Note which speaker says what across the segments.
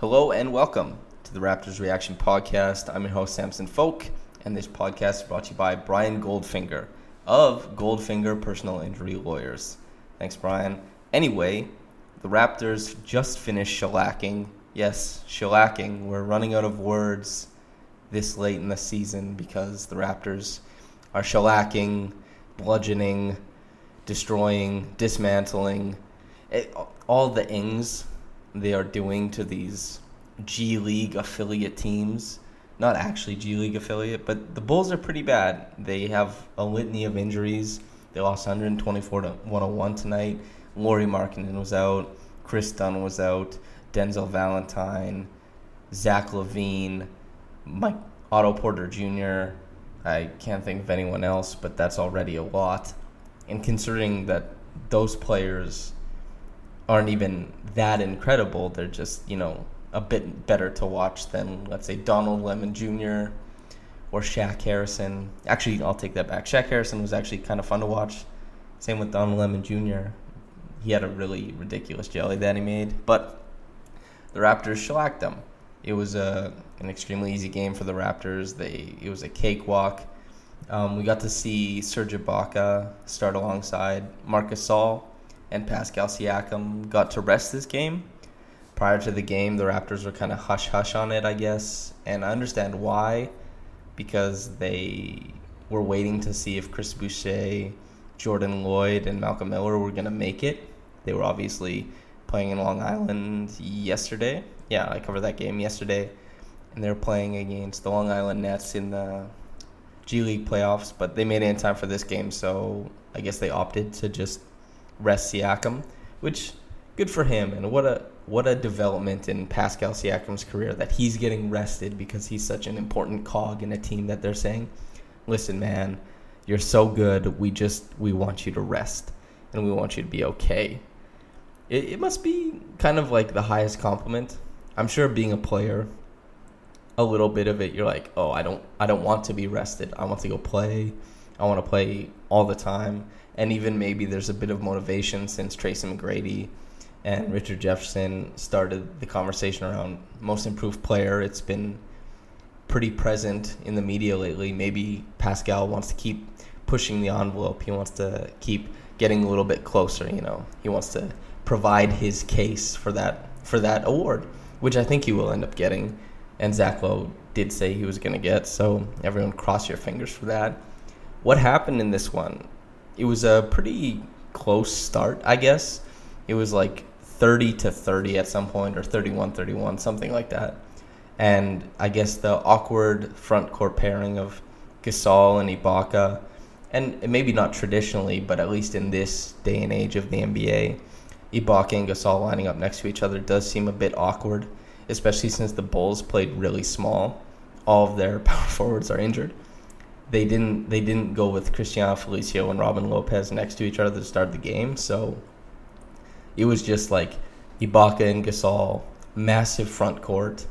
Speaker 1: Hello and welcome to the Raptors Reaction Podcast. I'm your host, Samson Folk, and this podcast is brought to you by Brian Goldfinger of Goldfinger Personal Injury Lawyers. Thanks, Brian. Anyway, the Raptors just finished shellacking. Yes, shellacking. We're running out of words this late in the season because the Raptors are shellacking, bludgeoning, destroying, dismantling, it, all the ings they are doing to these G League affiliate teams. Not actually G League affiliate, but the Bulls are pretty bad. They have a litany of injuries. They lost 124 to 101 tonight. Lauri Markkanen was out. Kris Dunn was out. Denzel Valentine, Zach LaVine, Mike Otto Porter Jr. I can't think of anyone else, but that's already a lot. And considering that those players aren't even that incredible. They're just, you know, a bit better to watch than, let's say, Donald Lemon Jr. or Shaq Harrison. Actually, I'll take that back. Shaq Harrison was actually kind of fun to watch. Same with Donald Lemon Jr. He had a really ridiculous jelly that he made, but the Raptors shellacked them. It was a an extremely easy game for the Raptors. They it was a cakewalk. Um, we got to see Serge Ibaka start alongside Marcus Gasol and Pascal Siakam got to rest this game. Prior to the game, the Raptors were kind of hush hush on it, I guess, and I understand why, because they were waiting to see if Chris Boucher, Jordan Lloyd, and Malcolm Miller were going to make it. They were obviously playing in Long Island yesterday. Yeah, I covered that game yesterday, and they were playing against the Long Island Nets in the G League playoffs, but they made it in time for this game, so I guess they opted to just rest Siakam, which good for him and what a what a development in Pascal Siakam's career that he's getting rested because he's such an important cog in a team that they're saying, "Listen, man, you're so good. We just we want you to rest and we want you to be okay." It, it must be kind of like the highest compliment. I'm sure being a player, a little bit of it, you're like, "Oh, I don't I don't want to be rested. I want to go play. I want to play all the time." And even maybe there's a bit of motivation since Tracy McGrady and Richard Jefferson started the conversation around most improved player. It's been pretty present in the media lately. Maybe Pascal wants to keep pushing the envelope. He wants to keep getting a little bit closer. You know, he wants to provide his case for that for that award, which I think he will end up getting. And Zach Lowe did say he was going to get. So everyone, cross your fingers for that. What happened in this one? It was a pretty close start, I guess. It was like 30 to 30 at some point, or 31 31, something like that. And I guess the awkward front court pairing of Gasol and Ibaka, and maybe not traditionally, but at least in this day and age of the NBA, Ibaka and Gasol lining up next to each other does seem a bit awkward, especially since the Bulls played really small. All of their power forwards are injured they didn't they didn't go with Cristiano Felicio and Robin Lopez next to each other to start the game. So it was just like Ibaka and Gasol, massive front court,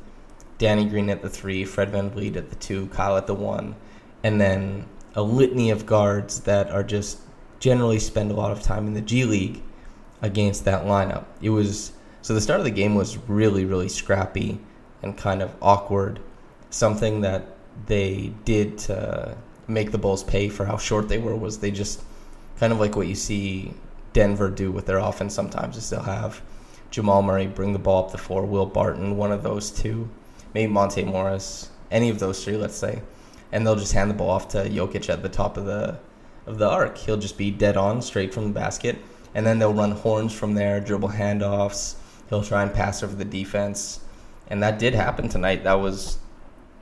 Speaker 1: Danny Green at the three, Fred Van VanVleet at the two, Kyle at the one, and then a litany of guards that are just generally spend a lot of time in the G League against that lineup. It was so the start of the game was really, really scrappy and kind of awkward. Something that they did to make the Bulls pay for how short they were was they just kind of like what you see Denver do with their offense sometimes is they'll have Jamal Murray bring the ball up the floor, Will Barton, one of those two, maybe Monte Morris, any of those three, let's say, and they'll just hand the ball off to Jokic at the top of the of the arc. He'll just be dead on, straight from the basket, and then they'll run horns from there, dribble handoffs. He'll try and pass over the defense, and that did happen tonight. That was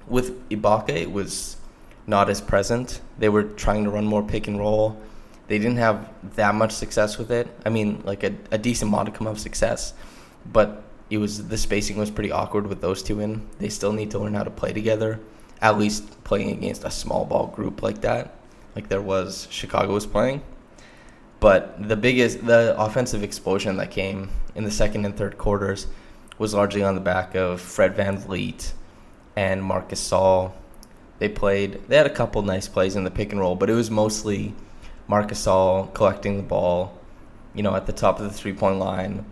Speaker 1: with Ibaka. It was not as present. They were trying to run more pick and roll. They didn't have that much success with it. I mean, like a, a decent modicum of success, but it was the spacing was pretty awkward with those two in. They still need to learn how to play together, at least playing against a small ball group like that, like there was Chicago was playing. But the biggest, the offensive explosion that came in the second and third quarters was largely on the back of Fred VanVleet and Marcus Gasol they played. They had a couple nice plays in the pick and roll, but it was mostly Marc Gasol collecting the ball, you know, at the top of the three point line,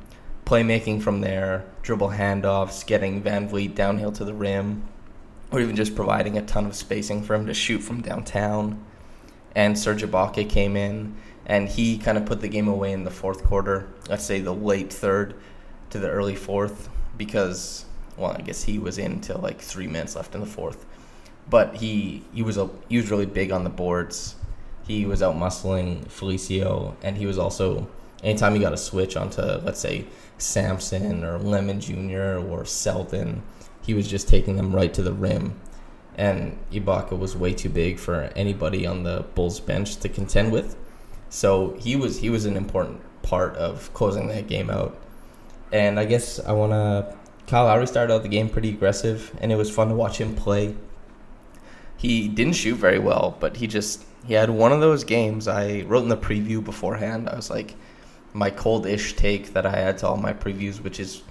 Speaker 1: playmaking from there, dribble handoffs, getting Van Vleet downhill to the rim, or even just providing a ton of spacing for him to shoot from downtown. And Serge Ibaka came in, and he kind of put the game away in the fourth quarter. Let's say the late third to the early fourth, because well, I guess he was in until like three minutes left in the fourth. But he he was a he was really big on the boards. He was out muscling Felicio, and he was also anytime he got a switch onto let's say Sampson or Lemon Jr. or Selden, he was just taking them right to the rim. And Ibaka was way too big for anybody on the Bulls bench to contend with. So he was he was an important part of closing that game out. And I guess I want to. Kyle Lowry started out the game pretty aggressive, and it was fun to watch him play. He didn't shoot very well, but he just he had one of those games. I wrote in the preview beforehand. I was like, my cold-ish take that I had to all my previews, which is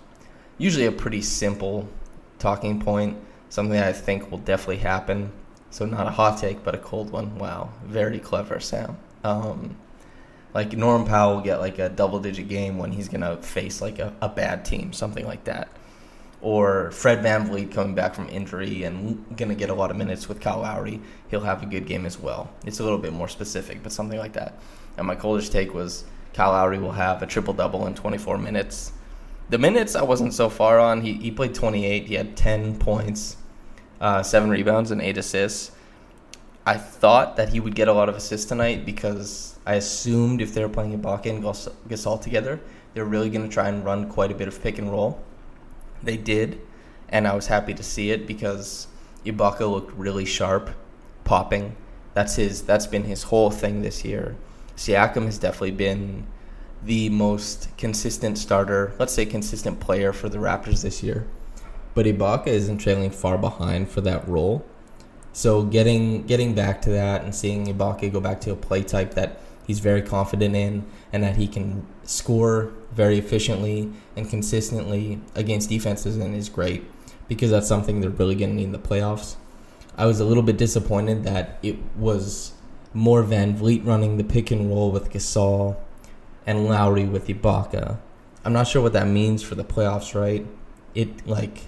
Speaker 1: usually a pretty simple talking point, something I think will definitely happen. So not a hot take, but a cold one. Wow, very clever, Sam. Um, like Norm Powell will get like a double-digit game when he's gonna face like a, a bad team, something like that. Or Fred VanVleet coming back from injury and gonna get a lot of minutes with Kyle Lowry, he'll have a good game as well. It's a little bit more specific, but something like that. And my coldest take was Kyle Lowry will have a triple double in 24 minutes. The minutes I wasn't so far on. He, he played 28. He had 10 points, uh, seven rebounds, and eight assists. I thought that he would get a lot of assists tonight because I assumed if they were playing Ibaka and Gasol together, they're really going to try and run quite a bit of pick and roll. They did, and I was happy to see it because Ibaka looked really sharp, popping. That's his. That's been his whole thing this year. Siakam has definitely been the most consistent starter, let's say consistent player for the Raptors this year. But Ibaka isn't trailing far behind for that role. So getting getting back to that and seeing Ibaka go back to a play type that he's very confident in and that he can score very efficiently and consistently against defenses and is great because that's something they're really going to need in the playoffs. I was a little bit disappointed that it was more Van Vleet running the pick and roll with Gasol and Lowry with Ibaka. I'm not sure what that means for the playoffs, right? It like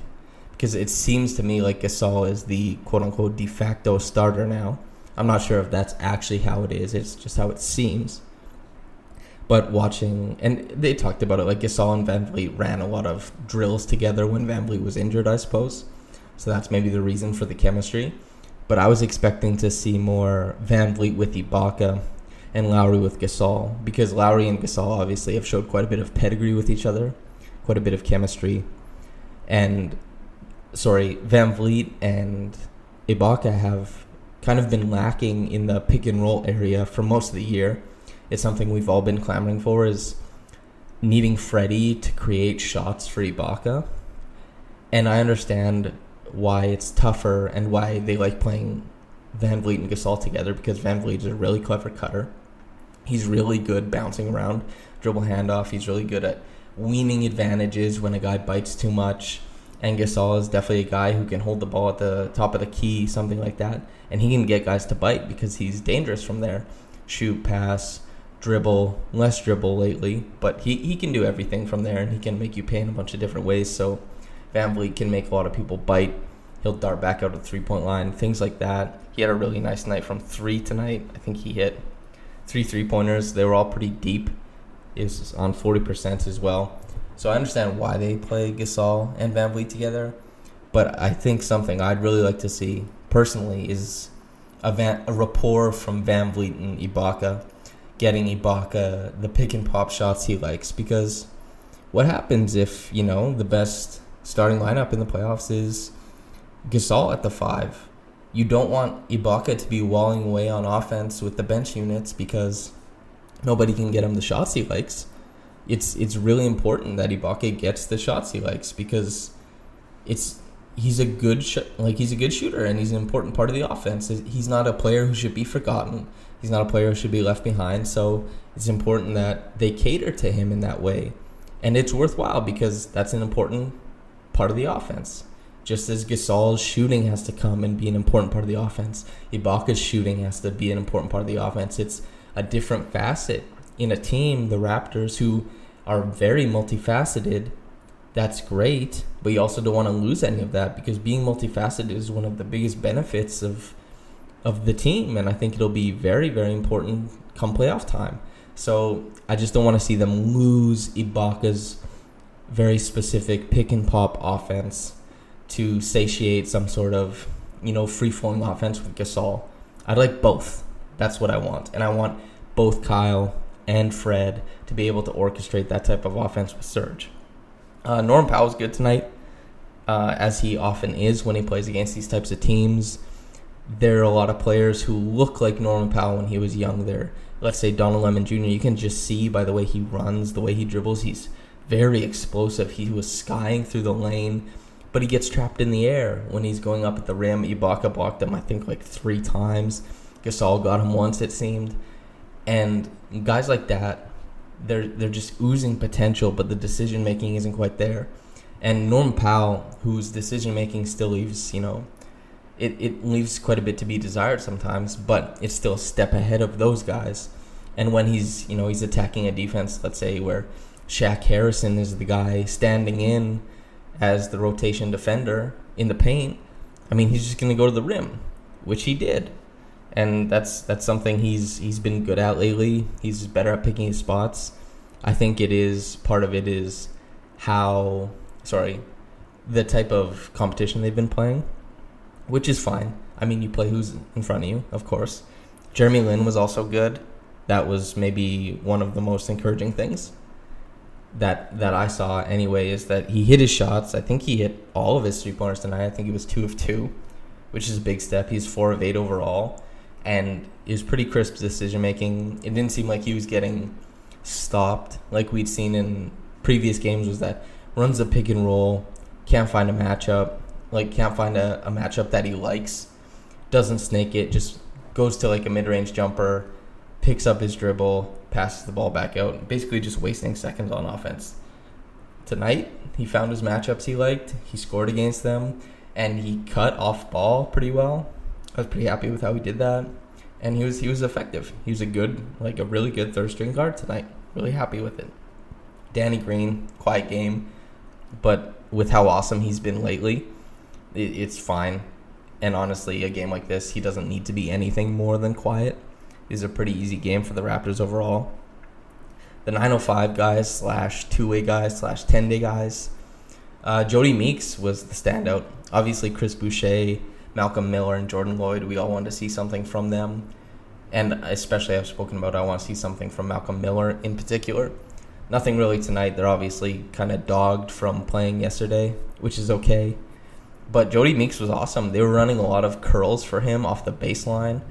Speaker 1: because it seems to me like Gasol is the quote unquote de facto starter now. I'm not sure if that's actually how it is. It's just how it seems. But watching, and they talked about it, like Gasol and Van Vleet ran a lot of drills together when Van Vleet was injured, I suppose. So that's maybe the reason for the chemistry but I was expecting to see more Van Vleet with Ibaka and Lowry with Gasol because Lowry and Gasol obviously have showed quite a bit of pedigree with each other, quite a bit of chemistry, and sorry, Van Vleet and Ibaka have kind of been lacking in the pick and roll area for most of the year. It's something we've all been clamoring for is needing Freddie to create shots for Ibaka. And I understand why it's tougher and why they like playing Van Vleet and Gasol together because Van Vleet is a really clever cutter. He's really good bouncing around, dribble handoff. He's really good at weaning advantages when a guy bites too much. And Gasol is definitely a guy who can hold the ball at the top of the key, something like that. And he can get guys to bite because he's dangerous from there. Shoot, pass, dribble, less dribble lately, but he, he can do everything from there and he can make you pay in a bunch of different ways. So Van Vleet can make a lot of people bite. He'll dart back out of the three point line, things like that. He had a really nice night from three tonight. I think he hit three three pointers. They were all pretty deep. He was on 40% as well. So I understand why they play Gasol and Van Vleet together. But I think something I'd really like to see personally is a, van, a rapport from Van Vleet and Ibaka, getting Ibaka the pick and pop shots he likes. Because what happens if, you know, the best starting lineup in the playoffs is Gasol at the five. You don't want Ibaka to be walling away on offense with the bench units because nobody can get him the shots he likes. It's it's really important that Ibaka gets the shots he likes because it's he's a good sh- like he's a good shooter and he's an important part of the offense. He's not a player who should be forgotten. He's not a player who should be left behind. So it's important that they cater to him in that way, and it's worthwhile because that's an important part of the offense. Just as Gasol's shooting has to come and be an important part of the offense, Ibaka's shooting has to be an important part of the offense. It's a different facet in a team, the Raptors, who
Speaker 2: are very multifaceted, that's great, but you also don't want to lose any of that because being multifaceted is one of the biggest benefits of of the team, and I think it'll be very, very important come playoff time. So I just don't want to see them lose Ibaka's very specific pick and pop offense to satiate some sort of you know free flowing offense with Gasol. I'd like both. That's what I want, and I want both Kyle and Fred to be able to orchestrate that type of offense with Serge. Uh, Norm Powell's good tonight, uh, as he often is when he plays against these types of teams. There are a lot of players who look like Norman Powell when he was young. There, let's say Donald Lemon Jr. You can just see by the way he runs, the way he dribbles. He's very explosive. He was skying through the lane, but he gets trapped in the air when he's going up at the rim. Ibaka blocked him, I think, like three times. Gasol got him once, it seemed. And guys like that, they're they're just oozing potential, but the decision making isn't quite there. And Norm Powell, whose decision making still leaves, you know, it, it leaves quite a bit to be desired sometimes, but it's still a step ahead of those guys. And when he's, you know, he's attacking a defense, let's say where Shaq Harrison is the guy standing in as the rotation defender in the paint, I mean, he's just going to go to the rim, which he did and that's that's something he's he's been good at lately. He's better at picking his spots. I think it is part of it is how sorry, the type of competition they've been playing, which is fine. I mean, you play who's in front of you, of course. Jeremy Lin was also good. That was maybe one of the most encouraging things that that I saw anyway is that he hit his shots. I think he hit all of his three pointers tonight. I think he was two of two, which is a big step. He's four of eight overall and it was pretty crisp decision making. It didn't seem like he was getting stopped like we'd seen in previous games. Was that runs the pick and roll, can't find a matchup, like can't find a, a matchup that he likes, doesn't snake it, just goes to like a mid range jumper, picks up his dribble, passes the ball back out, basically just wasting seconds on offense. Tonight, he found his matchups he liked, he scored against them, and he cut off ball pretty well. I was pretty happy with how he did that, and he was he was effective. He was a good, like a really good third string guard tonight. Really happy with it. Danny Green, quiet game, but with how awesome he's been lately, it, it's fine. And honestly, a game like this, he doesn't need to be anything more than quiet. Is a pretty easy game for the Raptors overall. The 905 guys slash two way guys slash 10 day guys. Uh, Jodie Meeks was the standout. Obviously, Chris Boucher Malcolm Miller and Jordan Lloyd. We all want to see something from them. And especially, I've spoken about, I want to see something from Malcolm Miller in particular. Nothing really tonight. They're obviously kind of dogged from playing yesterday, which is okay. But Jodie Meeks was awesome. They were running a lot of curls for him off the baseline.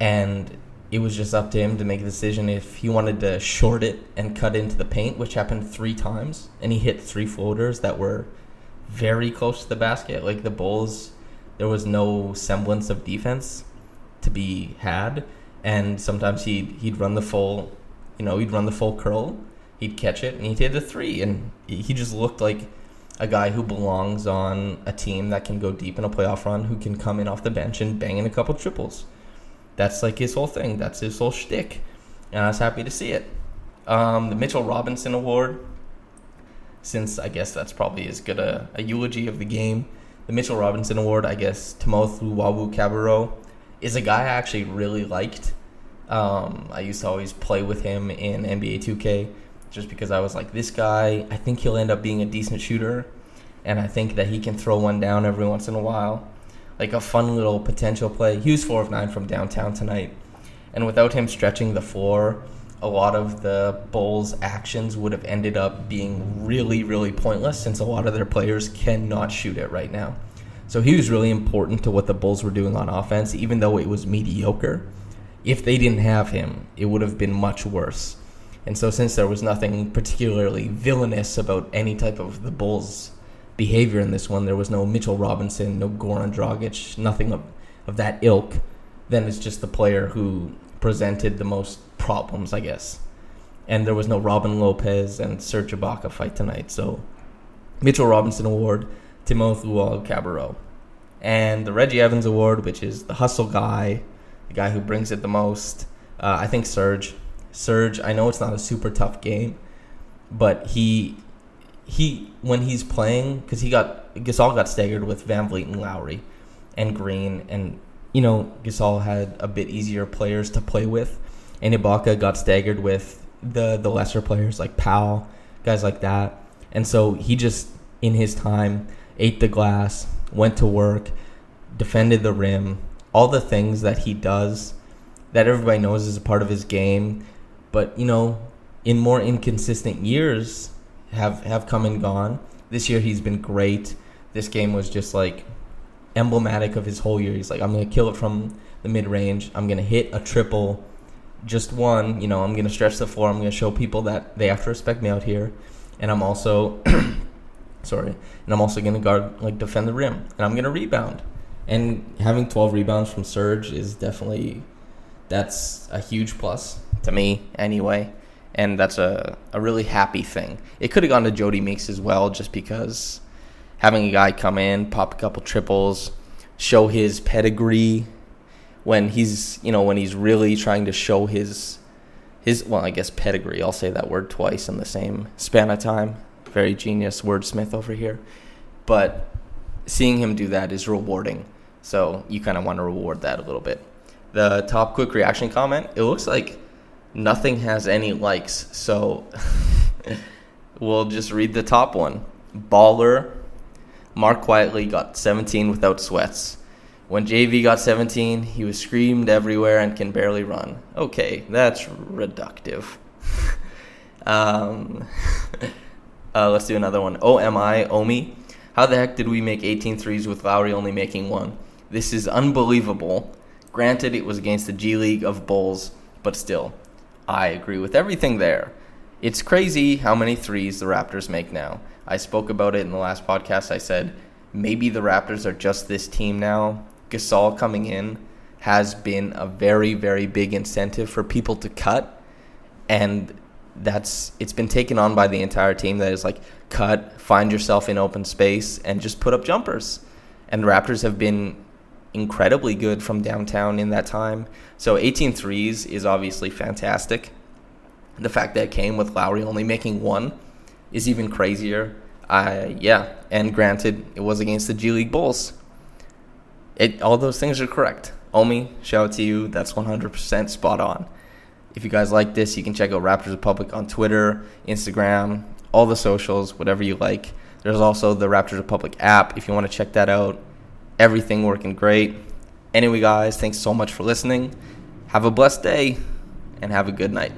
Speaker 2: And it was just up to him to make a decision if he wanted to short it and cut into the paint, which happened three times. And he hit three floaters that were very close to the basket. Like the Bulls there was no semblance of defense to be had, and sometimes he'd he'd run the full, you know, he'd run the full curl, he'd catch it, and he'd hit a three, and he just looked like a guy who belongs on a team that can go deep in a playoff run, who can come in off the bench and bang in a couple triples. That's like his whole thing. That's his whole shtick, and I was happy to see it. Um, the Mitchell Robinson Award, since I guess that's probably as good a, a eulogy of the game the Mitchell Robinson Award, I guess, Timothe Luwawu-Cabarrot, is a guy I actually really liked. Um, I used to always play with him in NBA 2K just because I was like, this guy, I think he'll end up being a decent shooter, and I think that he can throw one down every once in a while. Like a fun little potential play. He was 4 of 9 from downtown tonight. And without him stretching the floor, a lot of the Bulls' actions would have ended up being really, really pointless since a lot of their players cannot shoot it right now. So he was really important to what the Bulls were doing on offense, even though it was mediocre. If they didn't have him, it would have been much worse. And so, since there was nothing particularly villainous about any type of the Bulls' behavior in this one, there was no Mitchell Robinson, no Goran Dragic, nothing of, of that ilk, then it's just the player who presented the most problems, I guess. And there was no Robin Lopez and Serge Ibaka fight tonight. So Mitchell Robinson Award, Timothe Luwawu-Cabarrot. And the Reggie Evans Award, which is the hustle guy, the guy who brings it the most. Uh, I think Serge. Serge, I know it's not a super tough game, but he he when he's playing because he got Gasol got staggered with Van Vleet and Lowry and Green, and you know Gasol had a bit easier players to play with, and Ibaka got staggered with the the lesser players like Powell, guys like that, and so he just in his time ate the glass, went to work, defended the rim, all the things that he does that everybody knows is a part of his game, but you know, in more inconsistent years have have come and gone. This year he's been great. This game was just like emblematic of his whole year. He's like, I'm gonna kill it from the mid range. I'm gonna hit a triple, just one. You know, I'm gonna stretch the floor. I'm gonna show people that they have to respect me out here, and I'm also, sorry, and I'm also gonna guard like defend the rim, and I'm gonna rebound. And having 12 rebounds from Serge is definitely that's a huge plus
Speaker 1: to me anyway and that's a, a really happy thing it could have gone to jodie meeks as well just because having a guy come in pop a couple triples show his pedigree when he's you know when he's really trying to show his his well i guess pedigree i'll say that word twice in the same span of time very genius wordsmith over here but seeing him do that is rewarding so you kind of want to reward that a little bit. The top quick reaction comment, it looks like nothing has any likes. So we'll just read the top one. Baller. Marc quietly got 17 without sweats. When JV got 17, he was screamed everywhere and can barely run. Okay, that's reductive. um, uh, let's do another one. OMI, Omi. How the heck did we make 18 threes with Lowry only making one? This is unbelievable. Granted, it was against the G League of Bulls, but still, I agree with everything there. It's crazy how many threes the Raptors make now. I spoke about it in the last podcast. I said maybe the Raptors are just this team now. Gasol coming in has been a very, very big incentive for people to cut, and that's it's been taken on by the entire team. That is like cut, find yourself in open space, and just put up jumpers. And Raptors have been incredibly good from downtown in that time. So 18 threes is obviously fantastic. The fact that it came with Lowry only making one is even crazier. Uh, yeah, and granted, it was against the G League Bulls. It all those things are correct. Omi, shout out to you. That's 100% spot on. If you guys like this, you can check out Raptors Republic on Twitter, Instagram, all the socials, whatever you like. There's also the Raptors Republic app if you want to check that out everything working great. Anyway, guys, thanks so much for listening. Have a blessed day and have a good night.